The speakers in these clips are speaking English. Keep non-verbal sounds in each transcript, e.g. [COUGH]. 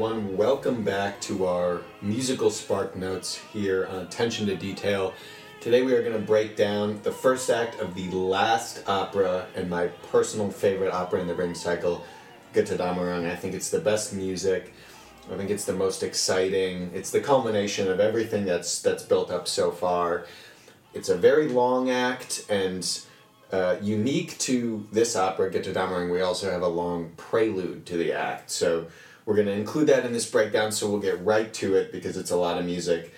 everyone. Welcome back to our musical spark notes here on Attention to Detail. Today we are going to break down the first act of the last opera and my personal favorite opera in the Ring cycle, Götterdämmerung. I think it's the best music. I think it's the most exciting. It's the culmination of everything that's that's built up so far. It's a very long act and uh, unique to this opera, Götterdämmerung, we also have a long prelude to the act. So we're going to include that in this breakdown, so we'll get right to it because it's a lot of music.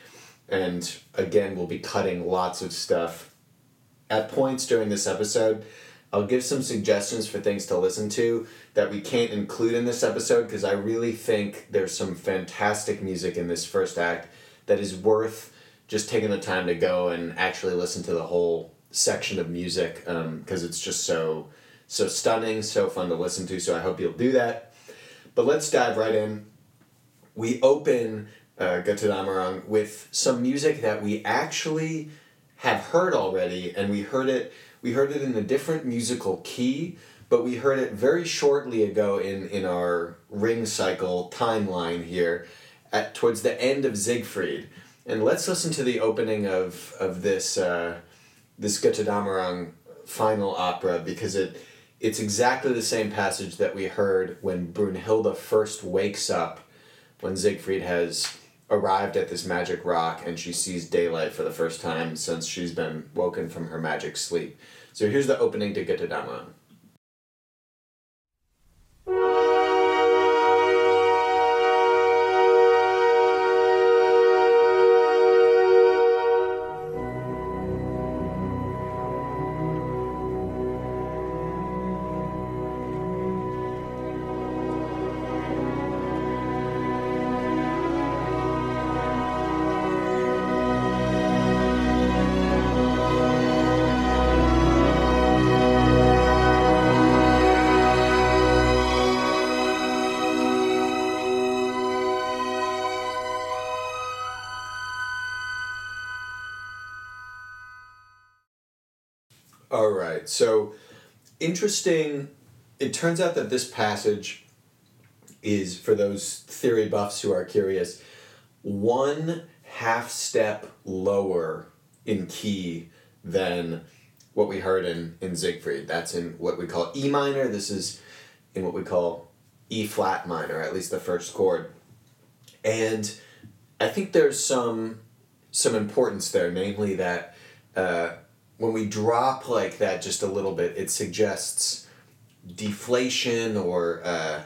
And again, we'll be cutting lots of stuff. At points during this episode, I'll give some suggestions for things to listen to that we can't include in this episode because I really think there's some fantastic music in this first act that is worth just taking the time to go and actually listen to the whole section of music because um, it's just so so stunning, so fun to listen to. So I hope you'll do that. But let's dive right in. We open uh, Götterdämmerung with some music that we actually have heard already, and we heard it. We heard it in a different musical key, but we heard it very shortly ago in in our ring cycle timeline here, at towards the end of Siegfried. And let's listen to the opening of of this. Uh, this Götterdämmerung final opera because it it's exactly the same passage that we heard when Brunhilde first wakes up when Siegfried has arrived at this magic rock and she sees daylight for the first time since she's been woken from her magic sleep. So here's the opening to Götterdämmerung. Interesting. It turns out that this passage is, for those theory buffs who are curious, one half step lower in key than what we heard in, in Siegfried. That's in what we call E minor. This is in what we call E flat minor, at least the first chord. And I think there's some some importance there, namely that uh, when we drop like that just a little bit, it suggests deflation or uh,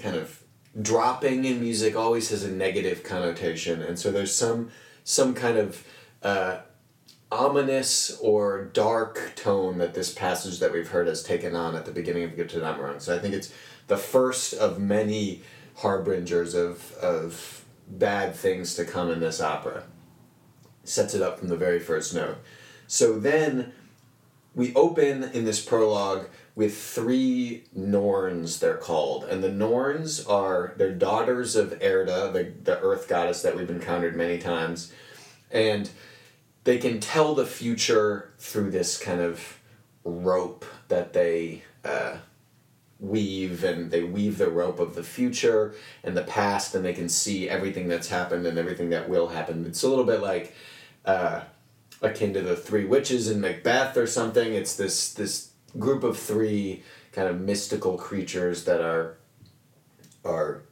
kind of dropping in music always has a negative connotation, and so there's some some kind of uh, ominous or dark tone that this passage that we've heard has taken on at the beginning of Götterdämmerung. So I think it's the first of many harbingers of of bad things to come in this opera. Sets it up from the very first note. So then we open in this prologue with three Norns, they're called. And the Norns are, they're daughters of Erda, the, the earth goddess that we've encountered many times. And they can tell the future through this kind of rope that they uh, weave, and they weave the rope of the future and the past, and they can see everything that's happened and everything that will happen. It's a little bit like. Uh, akin to the three witches in Macbeth or something. It's this this group of three kind of mystical creatures that are are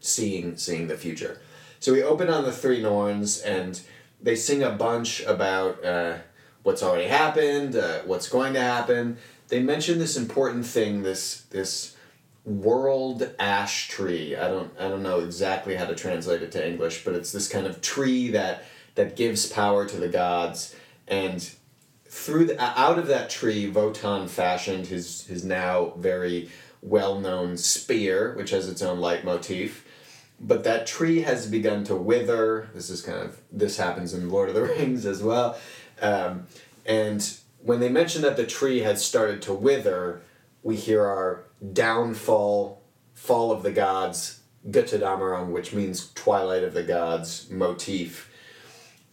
seeing seeing the future. So we open on the three Norns and they sing a bunch about uh, what's already happened, uh, what's going to happen. They mention this important thing, this this world ash tree. I don't I don't know exactly how to translate it to English, but it's this kind of tree that that gives power to the gods. And through the, out of that tree Wotan fashioned his his now very well-known spear which has its own leitmotif. But that tree has begun to wither. This is kind of this happens in Lord of the [LAUGHS] Rings as well. Um, and when they mention that the tree has started to wither we hear our downfall fall of the gods Götterdämmerung which means twilight of the gods motif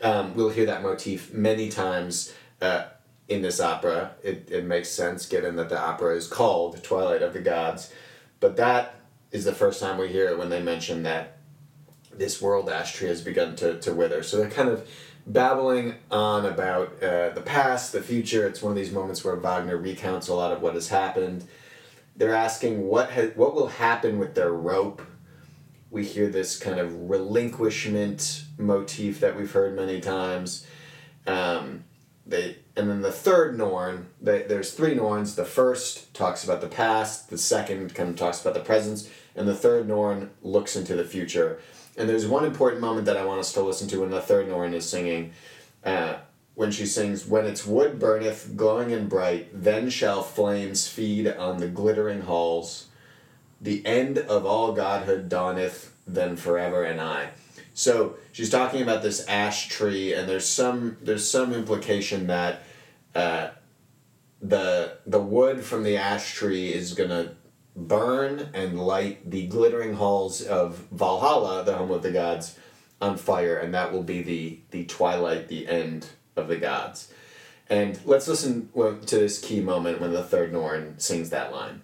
um, we'll hear that motif many times uh, in this opera. It, it makes sense given that the opera is called Twilight of the Gods. But that is the first time we hear it when they mention that this world ash tree has begun to, to wither. So they're kind of babbling on about uh, the past, the future. It's one of these moments where Wagner recounts a lot of what has happened. They're asking what ha- what will happen with their rope. We hear this kind of relinquishment motif that we've heard many times. Um, they and then the third Norn. They, there's three Norns. The first talks about the past. The second kind of talks about the present, and the third Norn looks into the future. And there's one important moment that I want us to listen to when the third Norn is singing. Uh, when she sings, When its wood burneth, glowing and bright, then shall flames feed on the glittering halls. The end of all godhood dawneth, then forever and I. So she's talking about this ash tree, and there's some there's some implication that uh, the the wood from the ash tree is gonna burn and light the glittering halls of Valhalla, the home of the gods, on fire, and that will be the the twilight, the end of the gods. And let's listen to this key moment when the third Norn sings that line.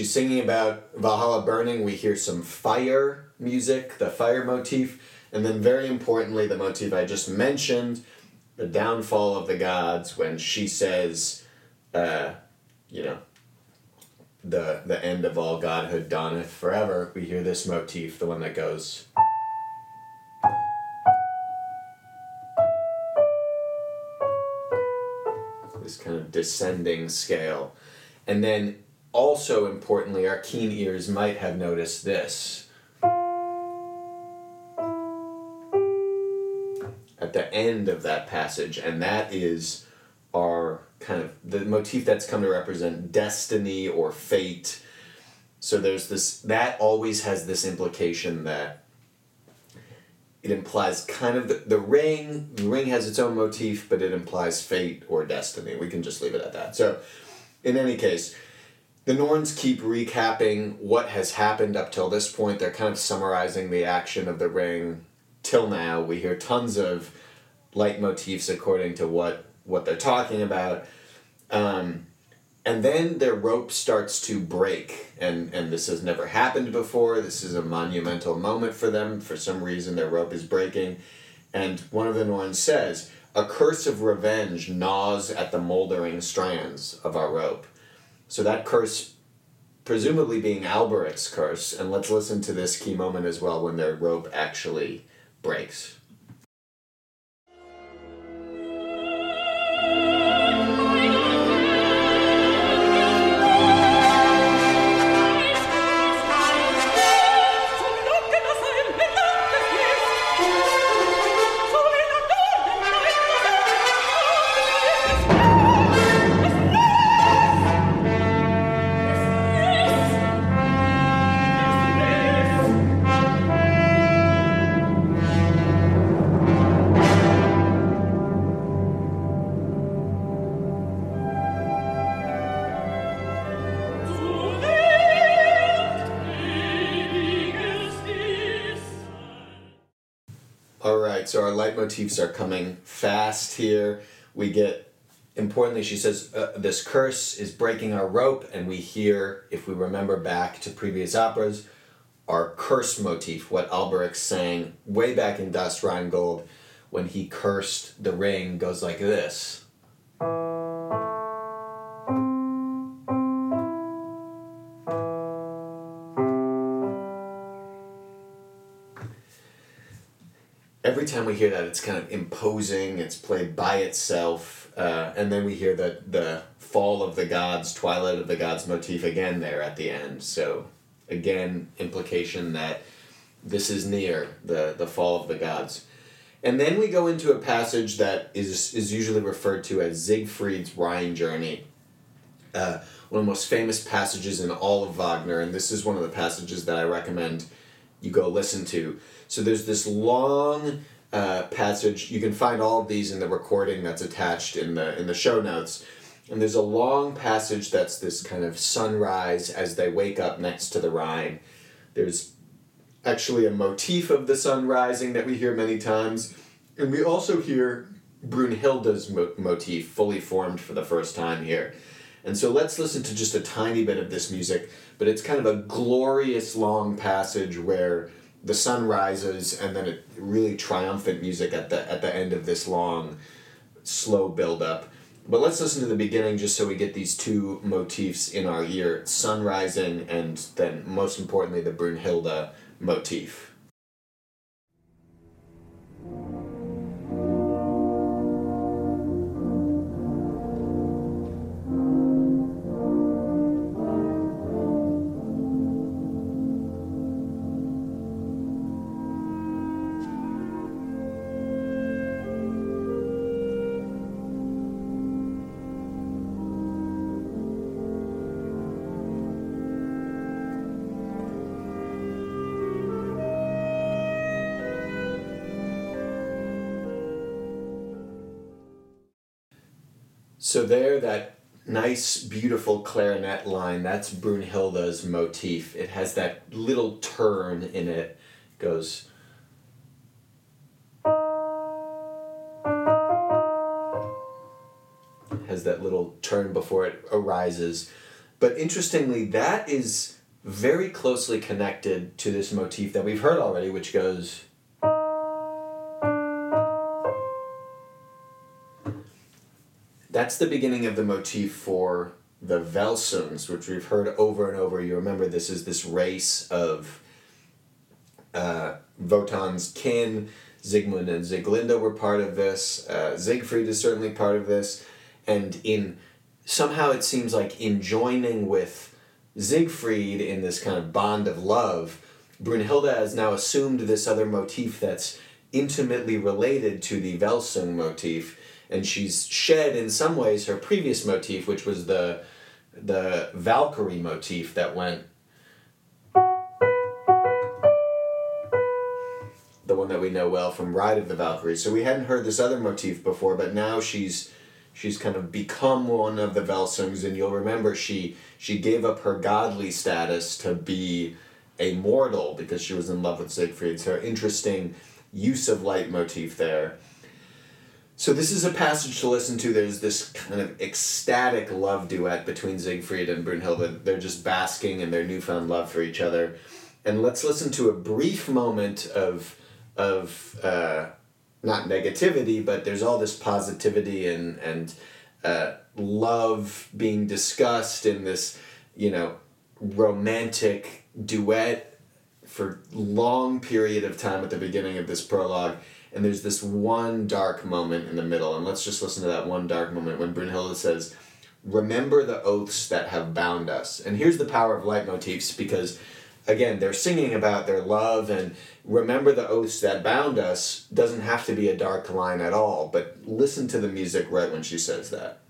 She's singing about Valhalla burning. We hear some fire music, the fire motif, and then very importantly, the motif I just mentioned, the downfall of the gods, when she says, uh, you know, the the end of all godhood dawneth forever. We hear this motif, the one that goes. This kind of descending scale. And then, also importantly, our keen ears might have noticed this. At the end of that passage, and that is our kind of the motif that's come to represent destiny or fate. So there's this, that always has this implication that it implies kind of the, the ring, the ring has its own motif, but it implies fate or destiny. We can just leave it at that. So, in any case, the Norns keep recapping what has happened up till this point. They're kind of summarizing the action of the ring till now. We hear tons of leitmotifs according to what what they're talking about. Um, and then their rope starts to break, and, and this has never happened before. This is a monumental moment for them. For some reason, their rope is breaking. And one of the Norns says, A curse of revenge gnaws at the moldering strands of our rope. So that curse, presumably being Alberich's curse, and let's listen to this key moment as well when their rope actually breaks. All right, so our leitmotifs are coming fast here. We get, importantly, she says, uh, this curse is breaking our rope, and we hear, if we remember back to previous operas, our curse motif, what Alberich sang way back in Das Rheingold when he cursed the ring, goes like this. Time we hear that, it's kind of imposing. It's played by itself. uh, and then we hear the the fall of the gods, twilight of the gods motif again there at the end. So again, implication that this is near the the fall of the gods. And then we go into a passage that is is usually referred to as Siegfried's Rhine journey. Uh, one of the most famous passages in all of Wagner, and this is one of the passages that I recommend you go listen to. So there's this long uh, passage. You can find all of these in the recording that's attached in the in the show notes. And there's a long passage that's this kind of sunrise as they wake up next to the Rhine. There's actually a motif of the sun rising that we hear many times. And we also hear Brunhilde's mo- motif fully formed for the first time here. And so let's listen to just a tiny bit of this music, but it's kind of a glorious long passage where the sun rises and then a really triumphant music at the at the end of this long slow build up. But let's listen to the beginning just so we get these two motifs in our ear, sun rising and then most importantly the Brunhilde motif. So there, that nice, beautiful clarinet line, that's Brunhilde's motif. It has that little turn in it. Goes. Has that little turn before it arises. But interestingly, that is very closely connected to this motif that we've heard already, which goes. That's the beginning of the motif for the Wälsungs, which we've heard over and over. You remember this is this race of uh, Wotan's kin. Siegmund and Sieglinde were part of this. Uh, Siegfried is certainly part of this. And in somehow it seems like in joining with Siegfried in this kind of bond of love, Brunhilde has now assumed this other motif that's intimately related to the Wälsung motif and she's shed in some ways her previous motif, which was the the Valkyrie motif that went the one that we know well from Ride of the Valkyries. So we hadn't heard this other motif before, but now she's she's kind of become one of the Wälsungs, and you'll remember she she gave up her godly status to be a mortal because she was in love with Siegfried. So interesting use of leitmotif there. So this is a passage to listen to. There's this kind of ecstatic love duet between Siegfried and Brunhilde. They're just basking in their newfound love for each other. And let's listen to a brief moment of of uh, not negativity, but there's all this positivity and and uh, love being discussed in this, you know, romantic duet for long period of time at the beginning of this prologue and there's this one dark moment in the middle and let's just listen to that one dark moment when brunhilde says remember the oaths that have bound us. And here's the power of leitmotifs because again they're singing about their love and remember the oaths that bound us doesn't have to be a dark line at all but listen to the music right when she says that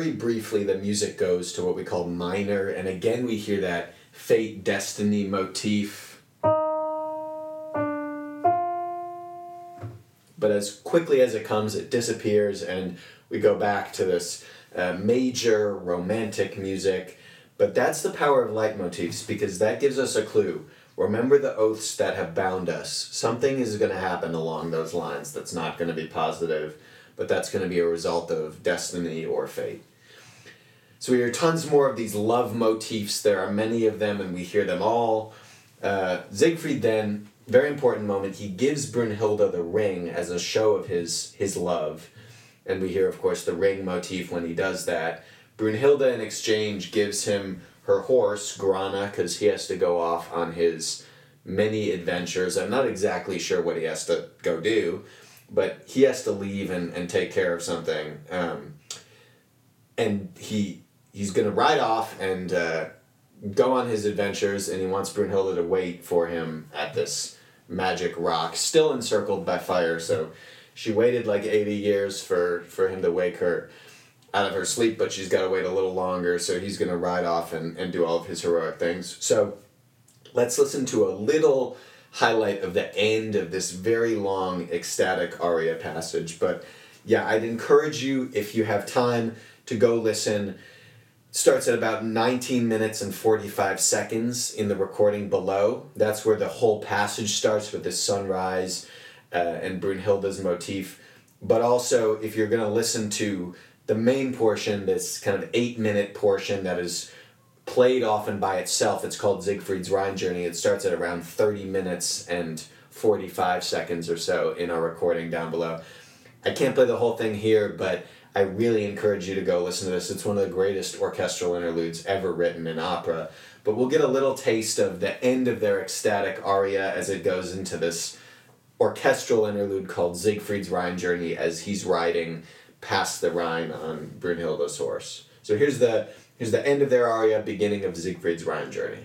very briefly, the music goes to what we call minor, and again we hear that fate, destiny motif. But as quickly as it comes, it disappears, and we go back to this uh, major romantic music. But that's the power of leitmotifs because that gives us a clue. Remember the oaths that have bound us. Something is going to happen along those lines that's not going to be positive but that's going to be a result of destiny or fate. So we hear tons more of these love motifs. There are many of them, and we hear them all. Uh, Siegfried then, very important moment, he gives Brunhilde the ring as a show of his his love, and we hear, of course, the ring motif when he does that. Brunhilde, in exchange, gives him her horse, Grane because he has to go off on his many adventures. I'm not exactly sure what he has to go do, but he has to leave and, and take care of something. Um, and he he's going to ride off and uh, go on his adventures, and he wants Brunhilde to wait for him at this magic rock, still encircled by fire. So she waited like 80 years for, for him to wake her out of her sleep, but she's got to wait a little longer, so he's going to ride off and, and do all of his heroic things. So let's listen to a little highlight of the end of this very long ecstatic aria passage. But yeah, I'd encourage you, if you have time, to go listen. Starts at about 19 minutes and 45 seconds in the recording below. That's where the whole passage starts with the sunrise uh, and Brunhilde's motif. But also, if you're going to listen to the main portion, this kind of eight minute portion that is played often by itself. It's called Siegfried's Rhine Journey. It starts at around 30 minutes and 45 seconds or so in our recording down below. I can't play the whole thing here, but I really encourage you to go listen to this. It's one of the greatest orchestral interludes ever written in opera. But we'll get a little taste of the end of their ecstatic aria as it goes into this orchestral interlude called Siegfried's Rhine Journey as he's riding past the Rhine on Brunhilde's horse. So here's the Here's the end of their aria, beginning of Siegfried's Rhine journey.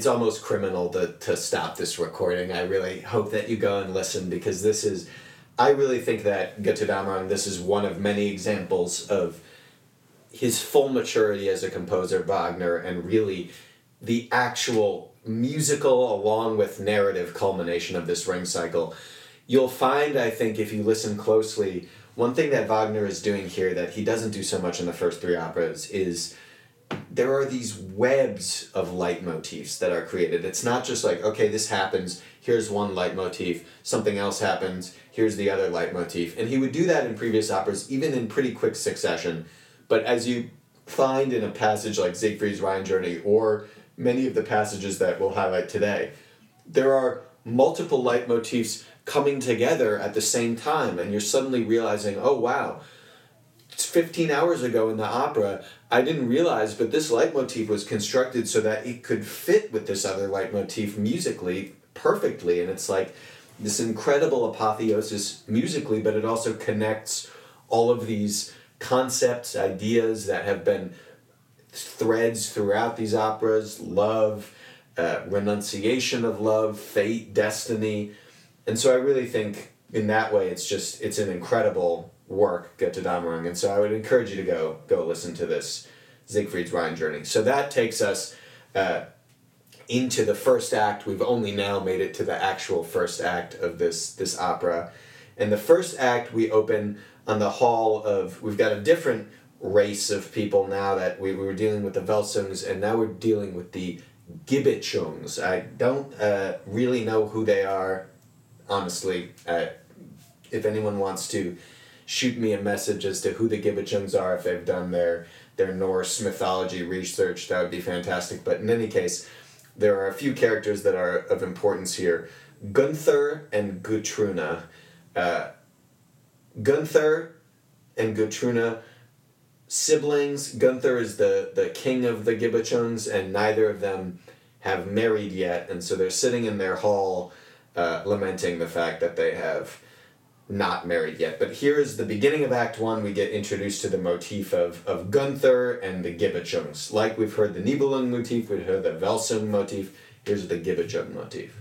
It's almost criminal to, to stop this recording. I really hope that you go and listen because this is, I really think that Götterdämmerung, this is one of many examples of his full maturity as a composer, Wagner, and really the actual musical along with narrative culmination of this ring cycle. You'll find, I think, if you listen closely, one thing that Wagner is doing here that he doesn't do so much in the first three operas is there are these webs of leitmotifs that are created. It's not just like, okay, this happens, here's one leitmotif, something else happens, here's the other leitmotif. And he would do that in previous operas, even in pretty quick succession. But as you find in a passage like Siegfried's Rhine Journey or many of the passages that we'll highlight today, there are multiple leitmotifs coming together at the same time, and you're suddenly realizing, oh wow, 15 hours ago in the opera, I didn't realize, but this leitmotif was constructed so that it could fit with this other leitmotif musically perfectly. And it's like this incredible apotheosis musically, but it also connects all of these concepts, ideas that have been threads throughout these operas love, uh, renunciation of love, fate, destiny. And so I really think in that way it's just it's an incredible work Götterdämmerung. And so I would encourage you to go go listen to this Siegfried's Rhine Journey. So that takes us uh, into the first act. We've only now made it to the actual first act of this this opera. And the first act, we open on the hall of. We've got a different race of people now that we, we were dealing with the Wälsungs, and now we're dealing with the Gibichungs. I don't uh, really know who they are, honestly. Uh, if anyone wants to shoot me a message as to who the Gibichungs are if they've done their their Norse mythology research, that would be fantastic. But in any case, there are a few characters that are of importance here. Gunther and Gutrune. Uh, Gunther and Gutrune, siblings. Gunther is the, the king of the Gibichungs, and neither of them have married yet, and so they're sitting in their hall uh, lamenting the fact that they have not married yet. But here is the beginning of Act One. We get introduced to the motif of, of Gunther and the Gibichungs. Like we've heard the Nibelung motif, we've heard the Wälsung motif. Here's the Gibichung motif.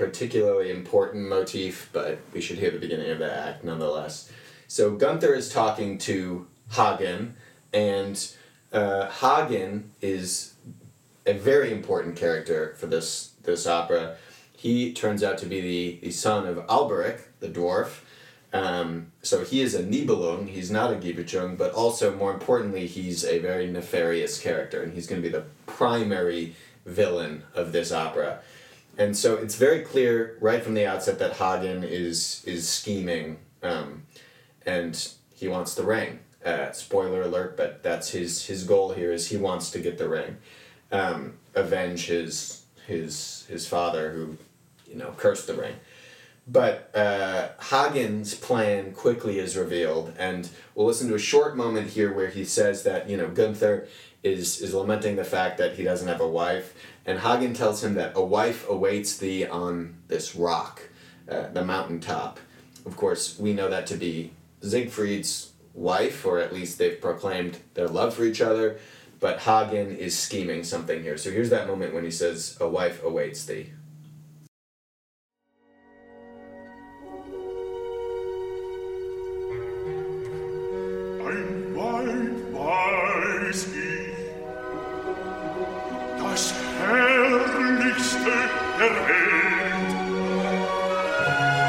Particularly important motif, but we should hear the beginning of the act nonetheless. So Gunther is talking to Hagen, and uh, Hagen is a very important character for this this opera. He turns out to be the, the son of Alberich, the dwarf. Um, so he is a Nibelung, he's not a Gibichung, but also, more importantly, he's a very nefarious character, and he's going to be the primary villain of this opera. And so it's very clear right from the outset that Hagen is is scheming, um, and he wants the ring. Uh, spoiler alert, but that's his his goal here is he wants to get the ring, um, avenge his his his father who, you know, cursed the ring. But uh, Hagen's plan quickly is revealed, and we'll listen to a short moment here where he says that you know Gunther is is lamenting the fact that he doesn't have a wife, and Hagen tells him that a wife awaits thee on this rock, uh, the mountaintop. Of course, we know that to be Siegfried's wife, or at least they've proclaimed their love for each other. But Hagen is scheming something here. So here's that moment when he says, "A wife awaits thee." Ein weiß ich, das höchste der Welt.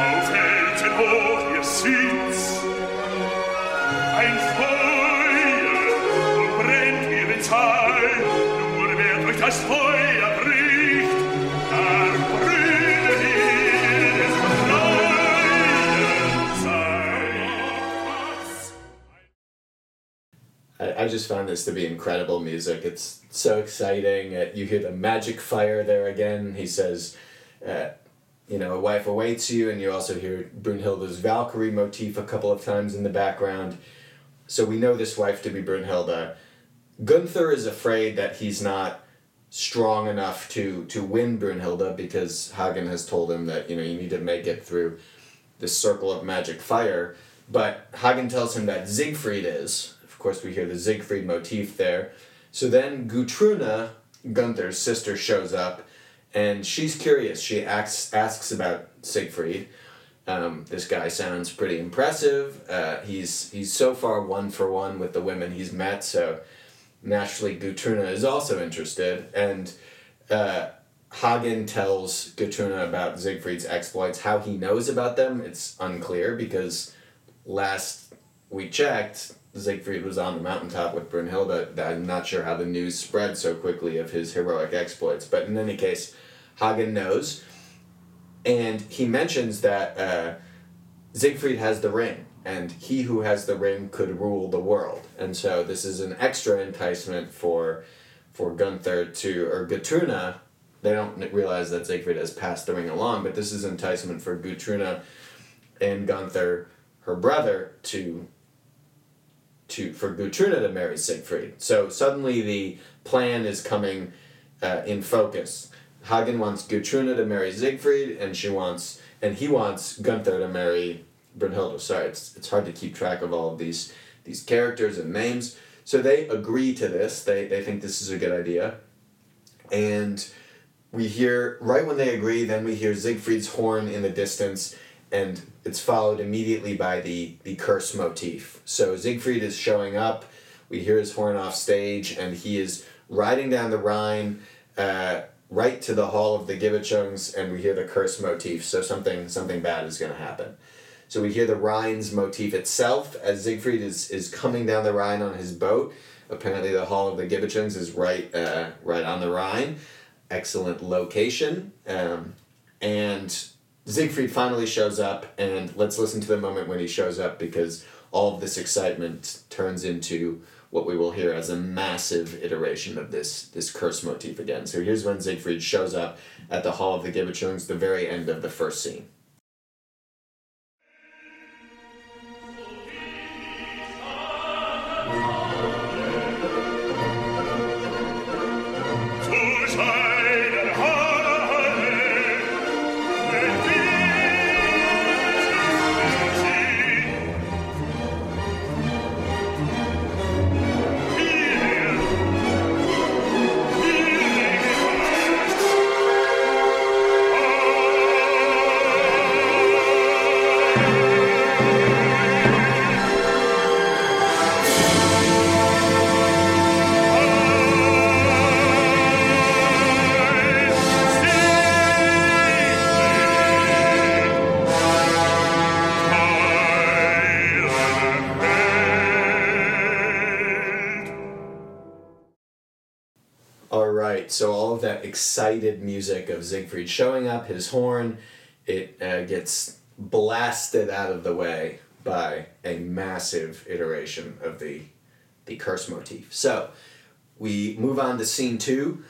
Auf Welten hoch ihr sitzt, ein Feuer, und brennt ihre Zeit, nur wird euch das Feuer. Just found this to be incredible music. It's so exciting. Uh, you hear the magic fire there again. He says, uh, you know, a wife awaits you, and you also hear Brunhilde's Valkyrie motif a couple of times in the background. So we know this wife to be Brunhilde. Gunther is afraid that he's not strong enough to to win Brunhilde because Hagen has told him that you know you need to make it through this circle of magic fire. But Hagen tells him that Siegfried is. Course, we hear the Siegfried motif there. So then Gutrune, Gunther's sister, shows up, and she's curious. She asks asks about Siegfried. Um, this guy sounds pretty impressive. Uh, he's he's so far one for one with the women he's met. So naturally, Gutrune is also interested, and uh, Hagen tells Gutrune about Siegfried's exploits. How he knows about them, it's unclear because last we checked, Siegfried was on the mountaintop with Brunhilde. I'm not sure how the news spread so quickly of his heroic exploits, but in any case, Hagen knows, and he mentions that uh, Siegfried has the ring, and he who has the ring could rule the world. And so this is an extra enticement for for Gunther to or Gutrune. They don't realize that Siegfried has passed the ring along, but this is enticement for Gutrune and Gunther, her brother, to to for Gutrune to marry Siegfried. So suddenly the plan is coming uh, in focus. Hagen wants Gutrune to marry Siegfried, and she wants and he wants Gunther to marry Brunhilde. Sorry, it's it's hard to keep track of all of these these characters and names. So they agree to this. They they think this is a good idea, and we hear right when they agree. Then we hear Siegfried's horn in the distance, and it's followed immediately by the the curse motif. So Siegfried is showing up. We hear his horn off stage, and he is riding down the Rhine. Uh, right to the hall of the Gibichungs, and we hear the curse motif. So something something bad is going to happen. So we hear the Rhine's motif itself as Siegfried is, is coming down the Rhine on his boat. Apparently, the Hall of the Gibichungs is right uh, right on the Rhine. Excellent location. Um, and Siegfried finally shows up, and let's listen to the moment when he shows up because all of this excitement turns into what we will hear as a massive iteration of this this curse motif again. So here's when Siegfried shows up at the Hall of the Gibichungs, the very end of the first scene. Excited music of Siegfried showing up, his horn, it uh, gets blasted out of the way by a massive iteration of the the curse motif. So we move on to scene two,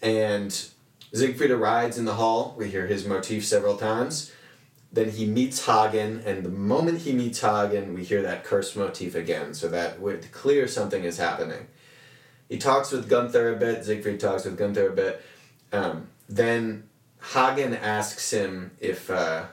and Siegfried arrives in the hall. We hear his motif several times. Then he meets Hagen, and the moment he meets Hagen, we hear that curse motif again. So that would clear something is happening. He talks with Gunther a bit. Siegfried talks with Gunther a bit. Um, then Hagen asks him if uh,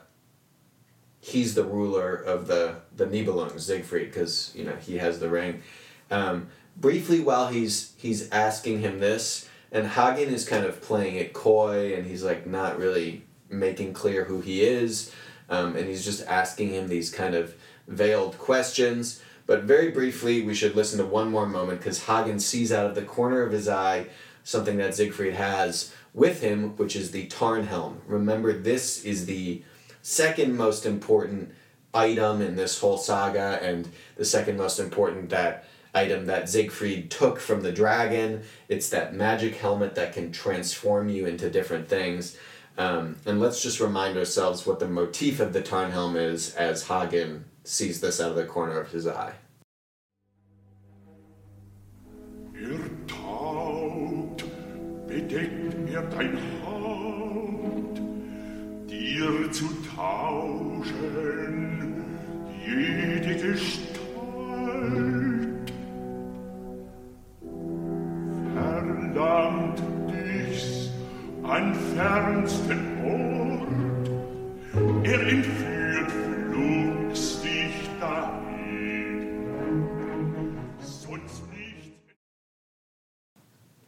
he's the ruler of the the Nibelungs, Siegfried, because you know he has the ring. Um, briefly, while he's he's asking him this, and Hagen is kind of playing it coy, and he's like not really making clear who he is, um, and he's just asking him these kind of veiled questions. But very briefly, we should listen to one more moment because Hagen sees out of the corner of his eye something that Siegfried has with him, which is the Tarnhelm. Remember, this is the second most important item in this whole saga, and the second most important that item that Siegfried took from the dragon. It's that magic helmet that can transform you into different things. Um, and let's just remind ourselves what the motif of the Tarnhelm is as Hagen sees this out of the corner of his eye. Dein Haupt, dir zu tauschen jede Gestalt. Verlangt dich's an fernsten Ort, er entführt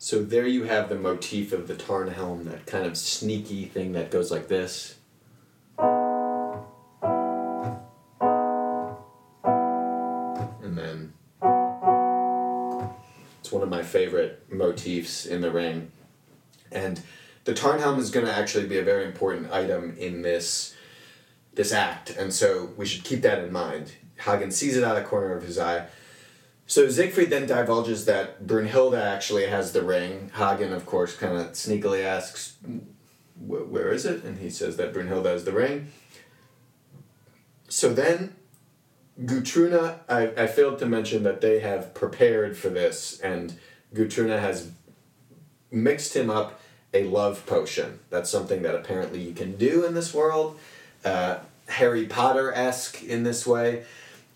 So there you have the motif of the Tarnhelm, that kind of sneaky thing that goes like this. And then it's one of my favorite motifs in the ring. And the Tarnhelm is going to actually be a very important item in this this act, and so we should keep that in mind. Hagen sees it out of the corner of his eye. So Siegfried then divulges that Brunhilde actually has the ring. Hagen, of course, kind of sneakily asks, "Where is it?" And he says that Brunhilde has the ring. So then, Gutrune, I, I failed to mention that they have prepared for this, and Gutrune has mixed him up a love potion. That's something that apparently you can do in this world, uh, Harry Potter esque in this way.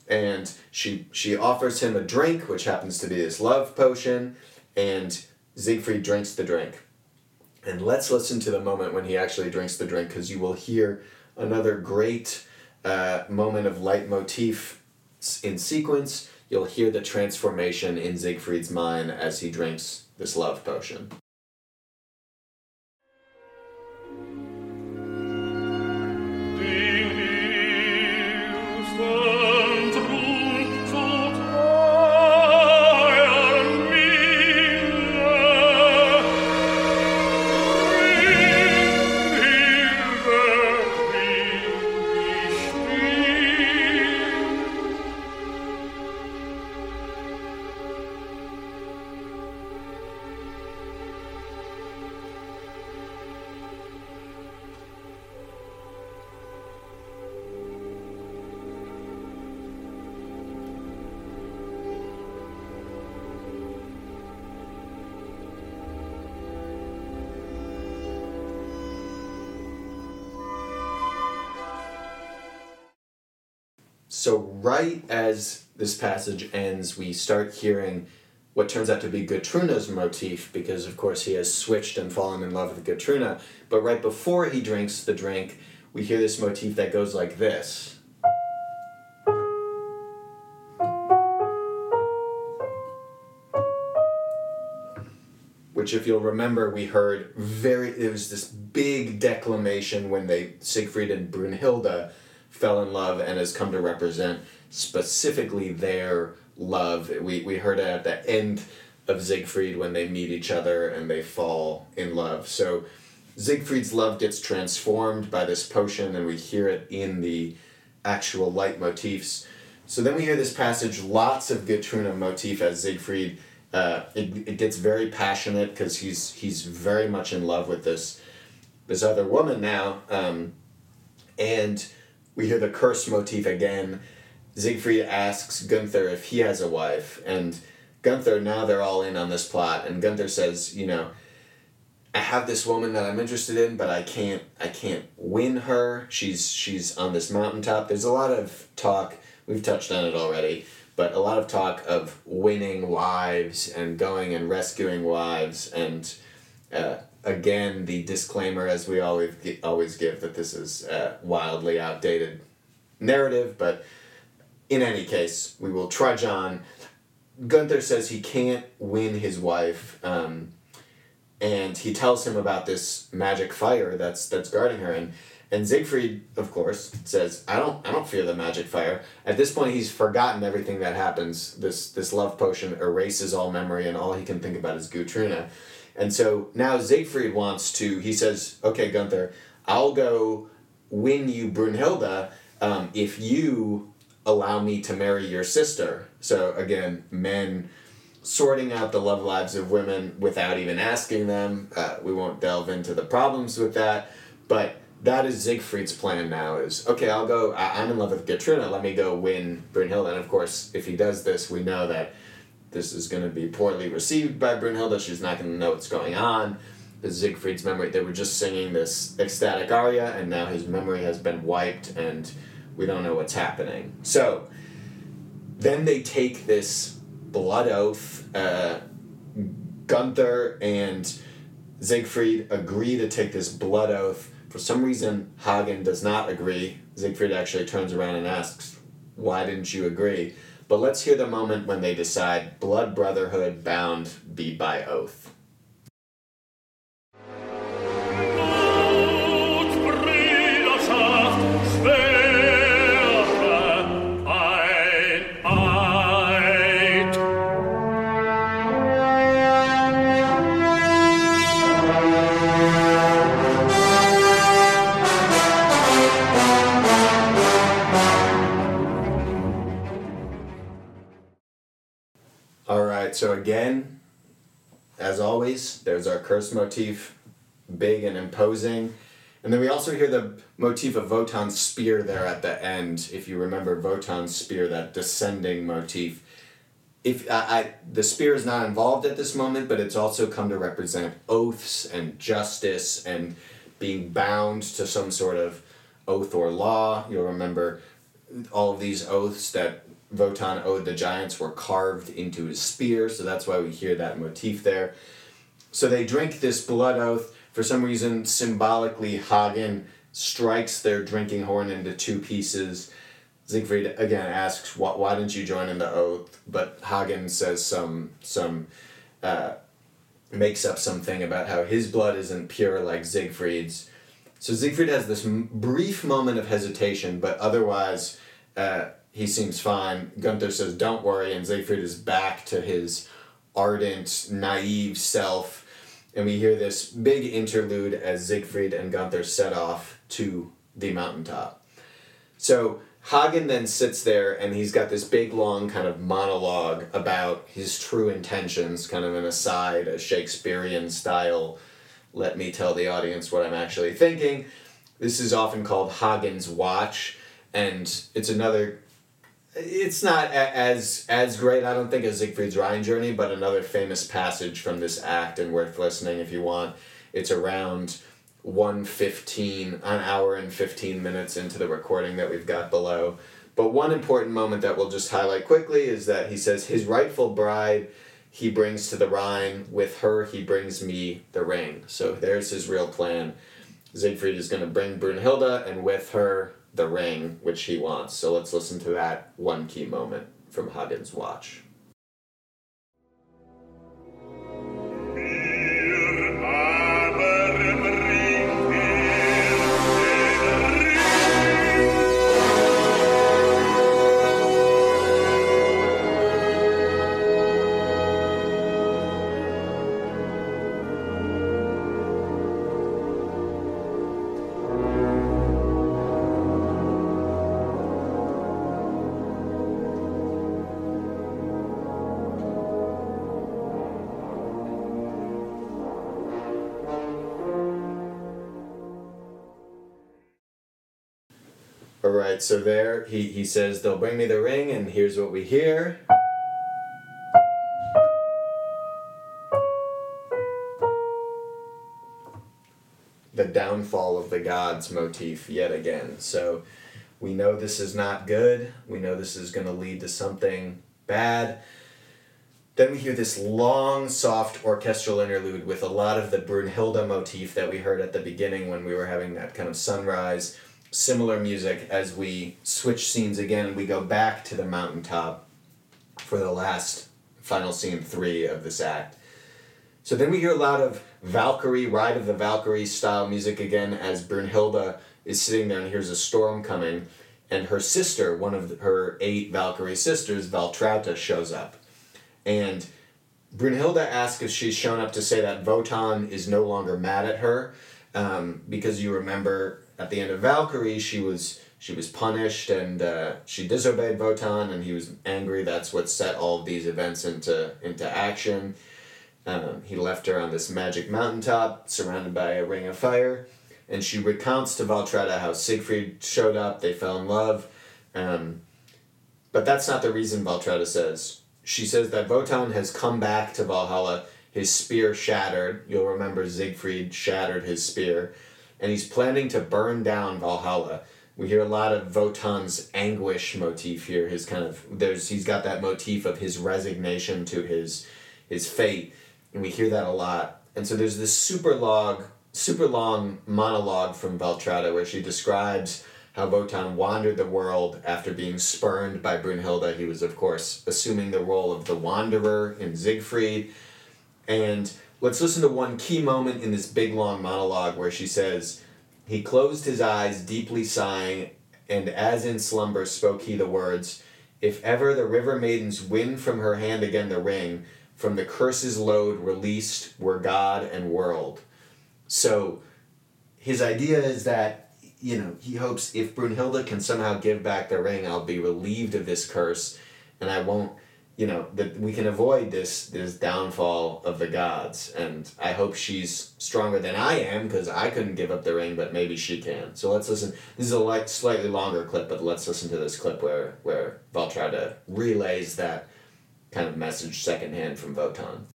And she she offers him a drink, which happens to be this love potion, and Siegfried drinks the drink. And let's listen to the moment when he actually drinks the drink, because you will hear another great uh, moment of leitmotif in sequence. You'll hear the transformation in Siegfried's mind as he drinks this love potion. So, right as this passage ends, we start hearing what turns out to be Gutrune's motif because, of course, he has switched and fallen in love with Gutrune. But right before he drinks the drink, we hear this motif that goes like this. Which, if you'll remember, we heard very. It was this big declamation when they Siegfried and Brunhilde fell in love and has come to represent specifically their love. We, we heard it at the end of Siegfried when they meet each other and they fall in love. So Siegfried's love gets transformed by this potion, and we hear it in the actual light leitmotifs. So then we hear this passage, lots of Gutrune motif as Siegfried. Uh, it, it gets very passionate because he's he's very much in love with this this other woman now, um, and we hear the curse motif again. Siegfried asks Gunther if he has a wife, and Gunther now they're all in on this plot, and Gunther says, you know, I have this woman that I'm interested in, but I can't I can't win her. She's she's on this mountaintop. There's a lot of talk. We've touched on it already, but a lot of talk of winning wives and going and rescuing wives, and uh, again the disclaimer, as we always always give, that this is a wildly outdated narrative. But in any case, we will trudge on. Gunther says he can't win his wife. Um, and he tells him about this magic fire that's that's guarding her and and Siegfried of course says I don't I don't fear the magic fire at this point he's forgotten everything that happens this this love potion erases all memory and all he can think about is Gutrune and so now Siegfried wants to he says okay Gunther I'll go win you Brunhilde um, if you allow me to marry your sister so again men sorting out the love lives of women without even asking them. Uh, we won't delve into the problems with that, but that is Siegfried's plan now. Is okay. I'll go. I, I'm in love with Gutrune. Let me go win Brunhilde. And of course, if he does this, we know that this is going to be poorly received by Brunhilde. She's not going to know what's going on. Siegfried's memory. They were just singing this ecstatic aria, and now his memory has been wiped, and we don't know what's happening. So then they take this blood oath. Uh, Gunther and Siegfried agree to take this blood oath. For some reason, Hagen does not agree. Siegfried actually turns around and asks, Why didn't you agree? But let's hear the moment when they decide blood brotherhood bound be by oath. Curse motif, big and imposing. And then we also hear the motif of Wotan's spear there at the end. If you remember Wotan's spear, that descending motif. If I, I the spear is not involved at this moment, but it's also come to represent oaths and justice and being bound to some sort of oath or law. You'll remember all of these oaths that Wotan owed the giants were carved into his spear, so that's why we hear that motif there. So they drink this blood oath. For some reason, symbolically, Hagen strikes their drinking horn into two pieces. Siegfried again asks, "Why, why didn't you join in the oath?" But Hagen says some some uh, makes up something about how his blood isn't pure like Siegfried's. So Siegfried has this m- brief moment of hesitation, but otherwise, uh, he seems fine. Gunther says, "Don't worry," and Siegfried is back to his ardent, naive self. And we hear this big interlude as Siegfried and Gunther set off to the mountaintop. So Hagen then sits there and he's got this big long kind of monologue about his true intentions, kind of an aside, a Shakespearean style. Let me tell the audience what I'm actually thinking. This is often called Hagen's Watch, and it's another. It's not as as great, I don't think, as Siegfried's Rhine Journey, but another famous passage from this act and worth listening if you want. It's around 115 an hour and 15 minutes into the recording that we've got below But one important moment that we'll just highlight quickly is that he says his rightful bride he brings to the Rhine. With her he brings me the ring. So there's his real plan. Siegfried is going to bring Brunhilde and with her the ring which he wants. So let's listen to that one key moment from Hagen's watch. Right, so there he, he says they'll bring me the ring, and here's what we hear. The downfall of the gods motif yet again. So we know this is not good. We know this is going to lead to something bad. Then we hear this long, soft orchestral interlude with a lot of the Brunhilde motif that we heard at the beginning when we were having that kind of sunrise similar music as we switch scenes again we go back to the mountaintop for the last final scene three of this act. So then we hear a lot of Valkyrie, Ride of the Valkyrie style music again as Brunhilde is sitting there and hears a storm coming, and her sister, one of her eight Valkyrie sisters, Waltraute, shows up. And Brunhilde asks if she's shown up to say that Wotan is no longer mad at her, um, because you remember at the end of Valkyrie she was she was punished and uh, she disobeyed Wotan and he was angry. That's what set all of these events into into action. Um, he left her on this magic mountaintop surrounded by a ring of fire, and she recounts to Waltraute how Siegfried showed up. They fell in love, um, but that's not the reason Waltraute says. She says that Wotan has come back to Valhalla. His spear shattered. You'll remember Siegfried shattered his spear, and he's planning to burn down Valhalla. We hear a lot of Wotan's anguish motif here. His kind of there's he's got that motif of his resignation to his his fate, and we hear that a lot. And so there's this super log, super long monologue from Waltraute where she describes how Wotan wandered the world after being spurned by Brunhilde. He was, of course, assuming the role of the wanderer in Siegfried. And let's listen to one key moment in this big long monologue where she says, He closed his eyes, deeply sighing, and as in slumber spoke he the words, If ever the river maidens win from her hand again the ring, from the curse's load released were God and world. So his idea is that, you know, he hopes if Brunhilde can somehow give back the ring, I'll be relieved of this curse and I won't you know that we can avoid this this downfall of the gods. And i hope she's stronger than i am because i couldn't give up the ring but maybe she can. So let's listen. This is a like slightly longer clip but let's listen to this clip where where Waltraute relays that kind of message secondhand from Wotan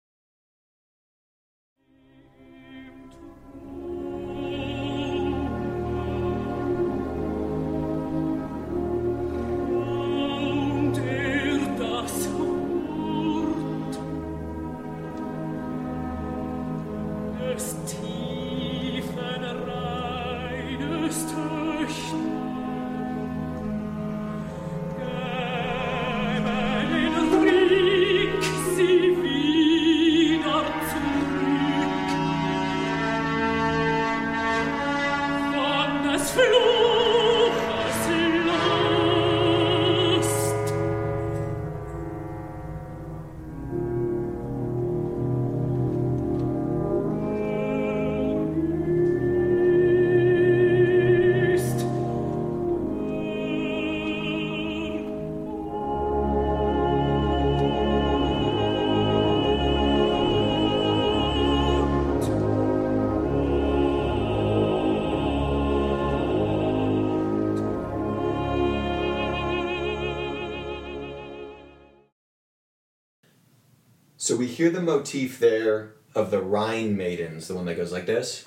so we hear the motif there of the rhine maidens the one that goes like this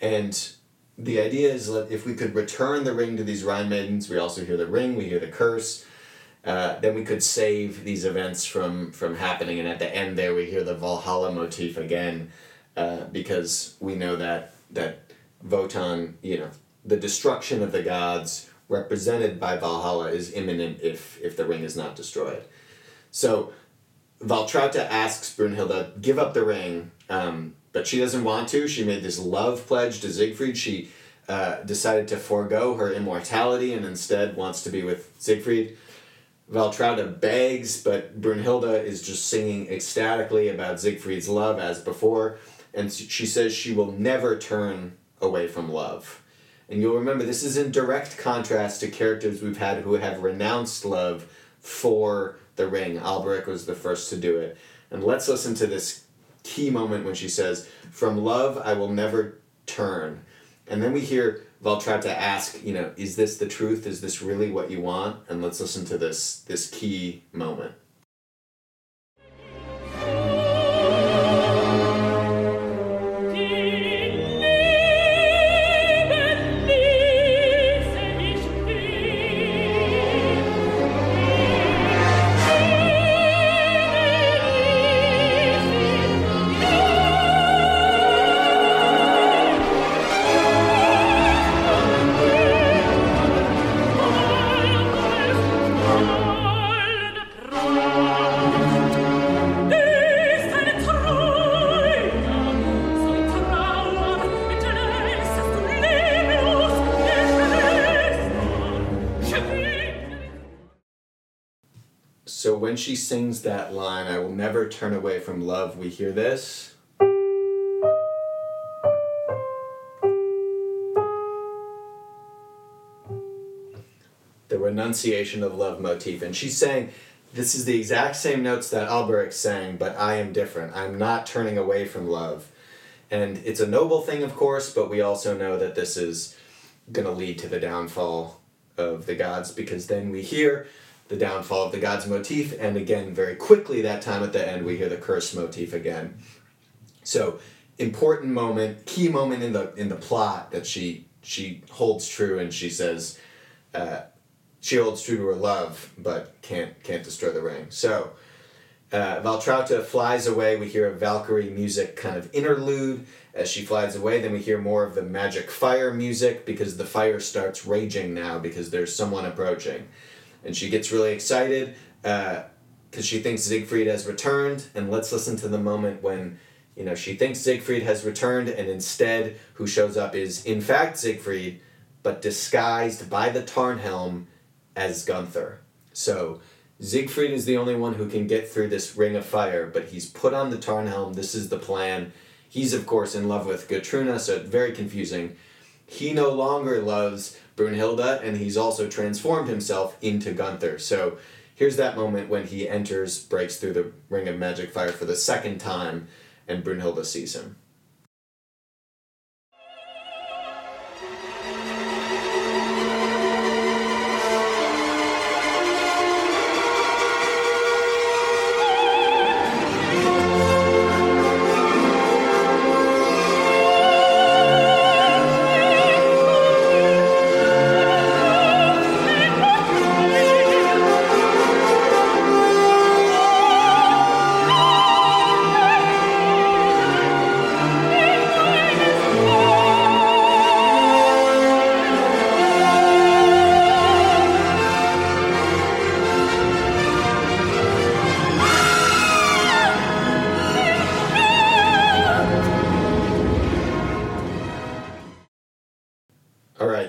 And the idea is that if we could return the ring to these Rhine maidens, we also hear the ring, we hear the curse, uh, then we could save these events from, from happening. And at the end there, we hear the Valhalla motif again, uh, because we know that, that Wotan, you know, the destruction of the gods represented by Valhalla is imminent if, if the ring is not destroyed. So Waltraute asks Brunhilde, give up the ring, um, but she doesn't want to. She made this love pledge to Siegfried. She uh, decided to forego her immortality and instead wants to be with Siegfried. Waltraute begs, but Brunhilde is just singing ecstatically about Siegfried's love as before, and she says she will never turn away from love. And you'll remember this is in direct contrast to characters we've had who have renounced love for the ring. Alberich was the first to do it. And let's listen to this key moment when she says, From love I will never turn. And then we hear Waltraute ask, you know, is this the truth? Is this really what you want? And let's listen to this this key moment. Sings that line, I will never turn away from love, we hear this. The renunciation of love motif. And she's saying, this is the exact same notes that Alberich sang, but I am different. I'm not turning away from love. And it's a noble thing, of course, but we also know that this is going to lead to the downfall of the gods because then we hear the downfall of the gods motif, and again, very quickly that time at the end, we hear the curse motif again. So, important moment, key moment in the in the plot that she she holds true, and she says, uh, she holds true to her love, but can't can't destroy the ring. So. Uh, Waltraute flies away. We hear a Valkyrie music kind of interlude as she flies away. Then we hear more of the magic fire music because the fire starts raging now because there's someone approaching and she gets really excited because uh, she thinks Siegfried has returned. And let's listen to the moment when you know she thinks Siegfried has returned, and instead, who shows up is in fact Siegfried, but disguised by the Tarnhelm as Gunther. So. Siegfried is the only one who can get through this ring of fire, but he's put on the Tarnhelm. This is the plan. He's, of course, in love with Gutrune, so very confusing. He no longer loves Brunhilde, and he's also transformed himself into Gunther. So here's that moment when he enters, breaks through the ring of magic fire for the second time, and Brunhilde sees him.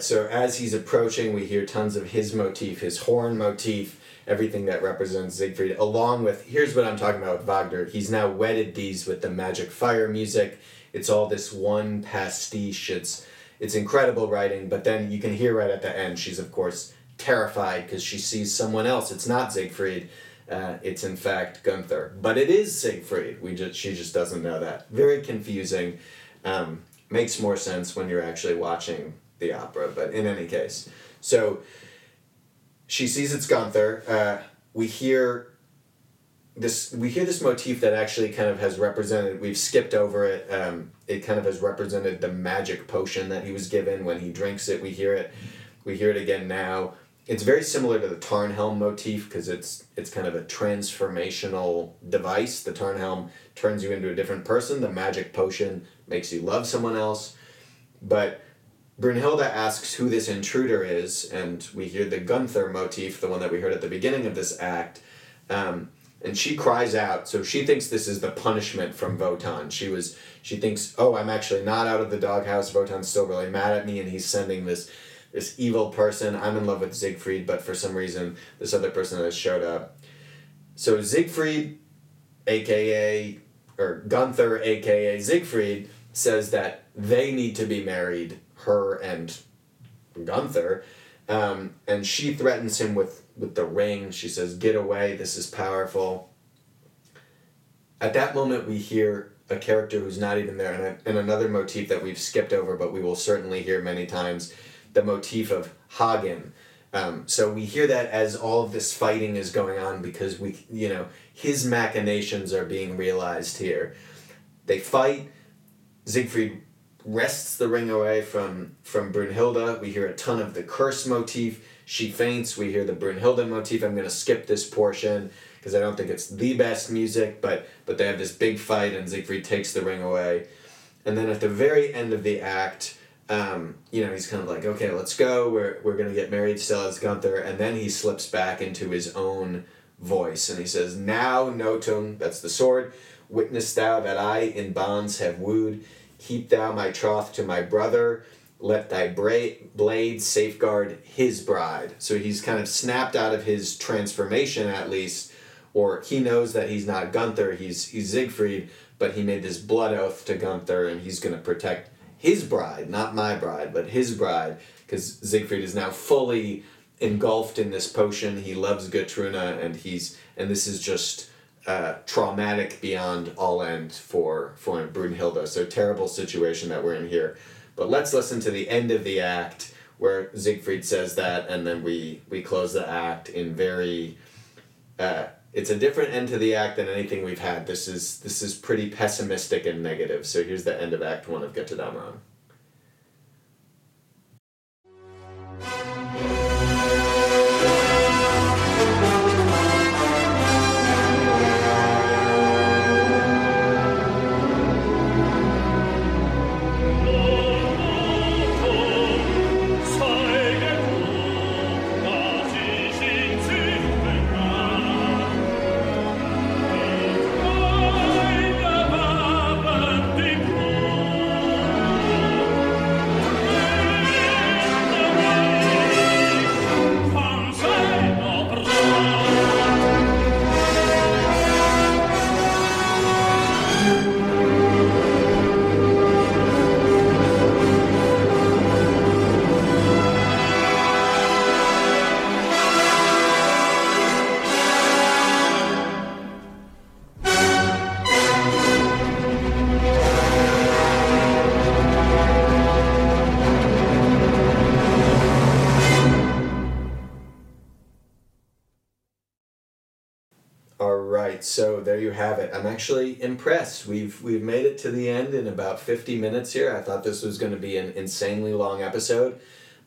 Right, so as he's approaching, we hear tons of his motif, his horn motif, everything that represents Siegfried, along with here's what I'm talking about with Wagner. He's now wedded these with the magic fire music. It's all this one pastiche. It's it's incredible writing, but then you can hear right at the end, she's of course terrified because she sees someone else. It's not Siegfried. Uh, it's in fact Gunther, but it is Siegfried. We just she just doesn't know that. Very confusing. Um, makes more sense when you're actually watching the opera, but in any case. So she sees it's Gunther. Uh, we hear this we hear this motif that actually kind of has represented we've skipped over it um, it kind of has represented the magic potion that he was given when he drinks it we hear it we hear it again now it's very similar to the Tarnhelm motif because it's it's kind of a transformational device the Tarnhelm turns you into a different person the magic potion makes you love someone else but Brunhilde asks who this intruder is, and we hear the Gunther motif, the one that we heard at the beginning of this act. Um, and she cries out, so she thinks this is the punishment from Wotan. She was, she thinks, oh, I'm actually not out of the doghouse. Wotan's still really mad at me, and he's sending this, this evil person. I'm in love with Siegfried, but for some reason, this other person has showed up. So Siegfried, aka or Gunther, aka Siegfried, says that they need to be married her and Gunther, um, and she threatens him with with the ring. She says, "Get away! This is powerful." At that moment, we hear a character who's not even there, and, a, and another motif that we've skipped over, but we will certainly hear many times, the motif of Hagen. Um, so we hear that as all of this fighting is going on because we, you know, his machinations are being realized here. They fight. Siegfried wrests the ring away from from Brunhilde. We hear a ton of the curse motif. She faints. We hear the Brunhilde motif. I'm gonna skip this portion because I don't think it's the best music, but but they have this big fight and Siegfried takes the ring away, and then at the very end of the act. Um, you know, he's kind of like, okay, let's go. We're, we're to get married still as Gunther. And then he slips back into his own voice and he says, Now, Notung, that's the sword, witness thou that I in bonds have wooed Keep thou my troth to my brother. Let thy bra- blade safeguard his bride. So he's kind of snapped out of his transformation, at least, or he knows that he's not Gunther, he's, he's Siegfried, but he made this blood oath to Gunther and he's going to protect his bride, not my bride, but his bride, because Siegfried is now fully engulfed in this potion. He loves Gutrune, and he's and this is just uh, traumatic beyond all end for for Brunhilde. So terrible situation that we're in here. But let's listen to the end of the act where Siegfried says that, and then we we close the act in very. Uh, it's a different end to the act than anything we've had. This is this is pretty pessimistic and negative. So here's the end of Act One of Götterdämmerung. I'm actually impressed. We've we've made it to the end in about 50 minutes here. I thought this was going to be an insanely long episode,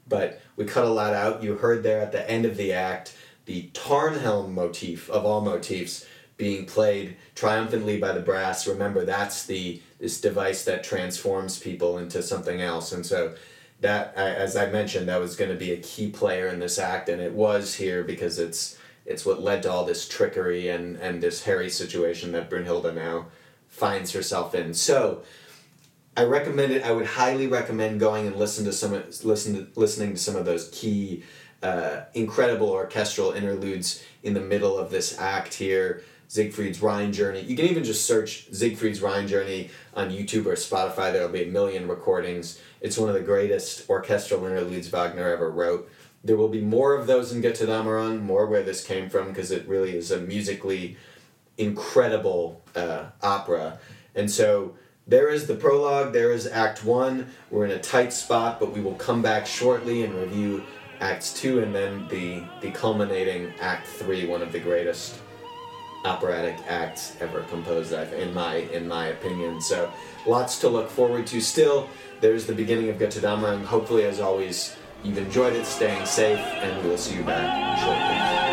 but we cut a lot out. You heard there at the end of the act the Tarnhelm motif of all motifs being played triumphantly by the brass. Remember, that's the this device that transforms people into something else, and so that, as I mentioned, that was going to be a key player in this act, and it was here because it's it's what led to all this trickery and and this hairy situation that Brunhilde now finds herself in. So. I recommend it. I would highly recommend going and listen to some listen to, listening to some of those key, uh, incredible orchestral interludes in the middle of this act here. Siegfried's Rhine Journey. You can even just search Siegfried's Rhine Journey on YouTube or Spotify. There'll be a million recordings. It's one of the greatest orchestral interludes Wagner ever wrote there will be more of those in Götterdämmerung, more where this came from, because it really is a musically incredible uh, opera. And so there is the prologue, there is Act 1. We're in a tight spot, but we will come back shortly and review Acts 2 and then the, the culminating Act 3, one of the greatest operatic acts ever composed I've, in my in my opinion. So lots to look forward to still. There's the beginning of Gotterdammerung. Hopefully as always You've enjoyed it, staying safe, and we'll see you back shortly.